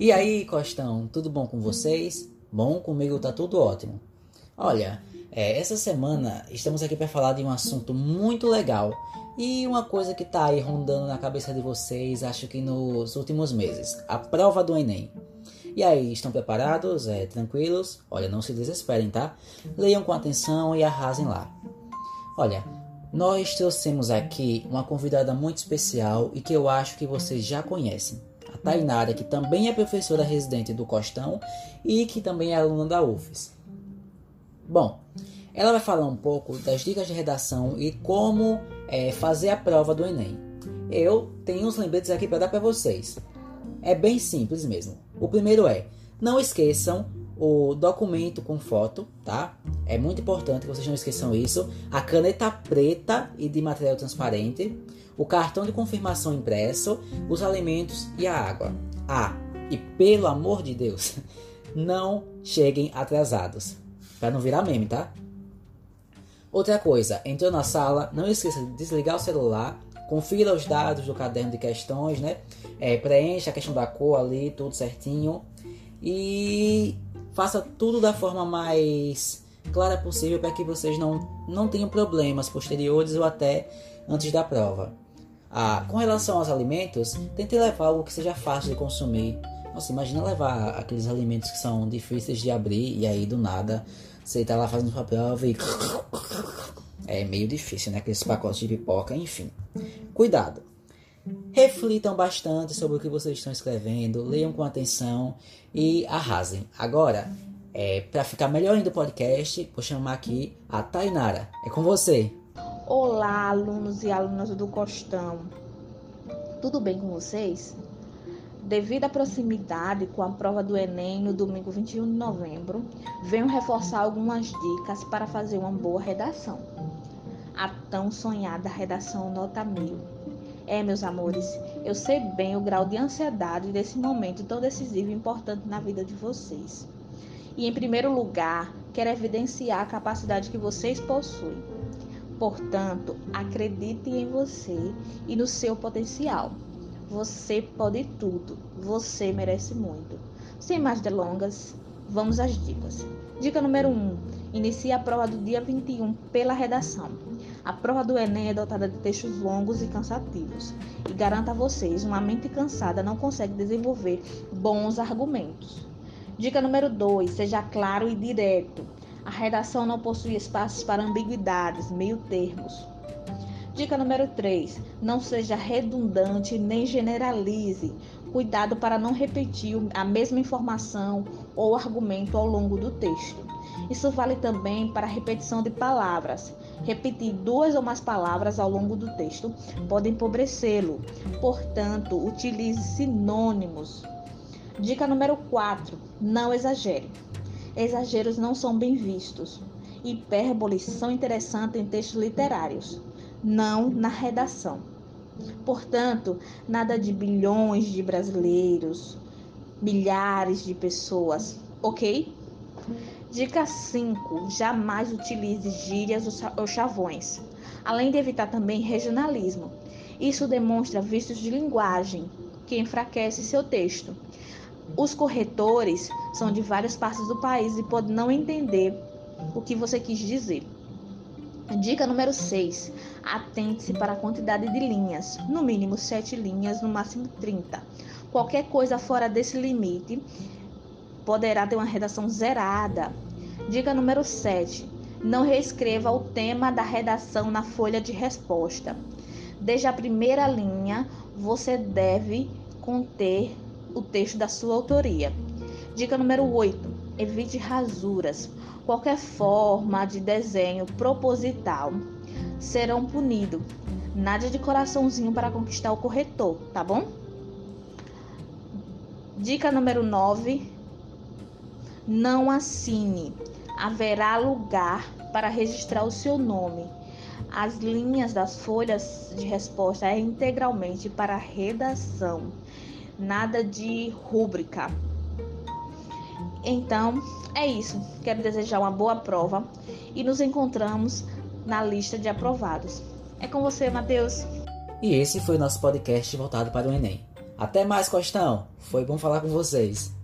E aí, Costão, tudo bom com vocês? Bom, comigo tá tudo ótimo. Olha, é, essa semana estamos aqui para falar de um assunto muito legal e uma coisa que tá aí rondando na cabeça de vocês, acho que nos últimos meses: a prova do Enem. E aí, estão preparados? É, tranquilos? Olha, não se desesperem, tá? Leiam com atenção e arrasem lá. Olha, nós trouxemos aqui uma convidada muito especial e que eu acho que vocês já conhecem. Tainara, que também é professora residente do Costão e que também é aluna da UFES. Bom, ela vai falar um pouco das dicas de redação e como é, fazer a prova do Enem. Eu tenho uns lembretes aqui para dar para vocês. É bem simples mesmo. O primeiro é: não esqueçam o documento com foto, tá? É muito importante que vocês não esqueçam isso. A caneta preta e de material transparente, o cartão de confirmação impresso, os alimentos e a água. Ah, e pelo amor de Deus, não cheguem atrasados, para não virar meme, tá? Outra coisa, entrou na sala, não esqueça de desligar o celular, confira os dados do caderno de questões, né? É, preencha a questão da cor ali, tudo certinho. E faça tudo da forma mais clara possível para que vocês não, não tenham problemas posteriores ou até antes da prova. Ah, com relação aos alimentos, tente levar algo que seja fácil de consumir. Nossa, imagina levar aqueles alimentos que são difíceis de abrir e aí do nada você tá lá fazendo sua prova e. É meio difícil, né? Aqueles pacotes de pipoca, enfim. Cuidado. Reflitam bastante sobre o que vocês estão escrevendo, leiam com atenção e arrasem. Agora, é, para ficar melhor ainda o podcast, vou chamar aqui a Tainara. É com você. Olá, alunos e alunas do Costão. Tudo bem com vocês? Devido à proximidade com a prova do Enem no domingo 21 de novembro, venho reforçar algumas dicas para fazer uma boa redação. A tão sonhada redação nota mil é, meus amores, eu sei bem o grau de ansiedade desse momento tão decisivo e importante na vida de vocês. E em primeiro lugar, quero evidenciar a capacidade que vocês possuem. Portanto, acredite em você e no seu potencial. Você pode tudo, você merece muito. Sem mais delongas, vamos às dicas. Dica número 1: um, inicie a prova do dia 21 pela redação. A prova do Enem é dotada de textos longos e cansativos e garanta a vocês, uma mente cansada não consegue desenvolver bons argumentos. Dica número 2: seja claro e direto. A redação não possui espaços para ambiguidades, meio-termos. Dica número 3: não seja redundante nem generalize. Cuidado para não repetir a mesma informação ou argumento ao longo do texto. Isso vale também para a repetição de palavras. Repetir duas ou mais palavras ao longo do texto pode empobrecê-lo. Portanto, utilize sinônimos. Dica número 4: não exagere. Exageros não são bem vistos. Hipérboles são interessantes em textos literários, não na redação. Portanto, nada de bilhões de brasileiros, milhares de pessoas, ok? Dica 5. Jamais utilize gírias ou chavões, além de evitar também regionalismo. Isso demonstra vícios de linguagem, que enfraquece seu texto. Os corretores são de várias partes do país e podem não entender o que você quis dizer. Dica número 6. Atente-se para a quantidade de linhas, no mínimo 7 linhas, no máximo 30. Qualquer coisa fora desse limite poderá ter uma redação zerada. Dica número 7. Não reescreva o tema da redação na folha de resposta. Desde a primeira linha, você deve conter o texto da sua autoria. Dica número 8. Evite rasuras. Qualquer forma de desenho proposital serão punidos. Nada de coraçãozinho para conquistar o corretor, tá bom? Dica número 9 não assine. Haverá lugar para registrar o seu nome. As linhas das folhas de resposta é integralmente para redação, nada de rúbrica. Então, é isso. Quero desejar uma boa prova e nos encontramos na lista de aprovados. É com você, Matheus. E esse foi o nosso podcast voltado para o Enem. Até mais, Costão. Foi bom falar com vocês.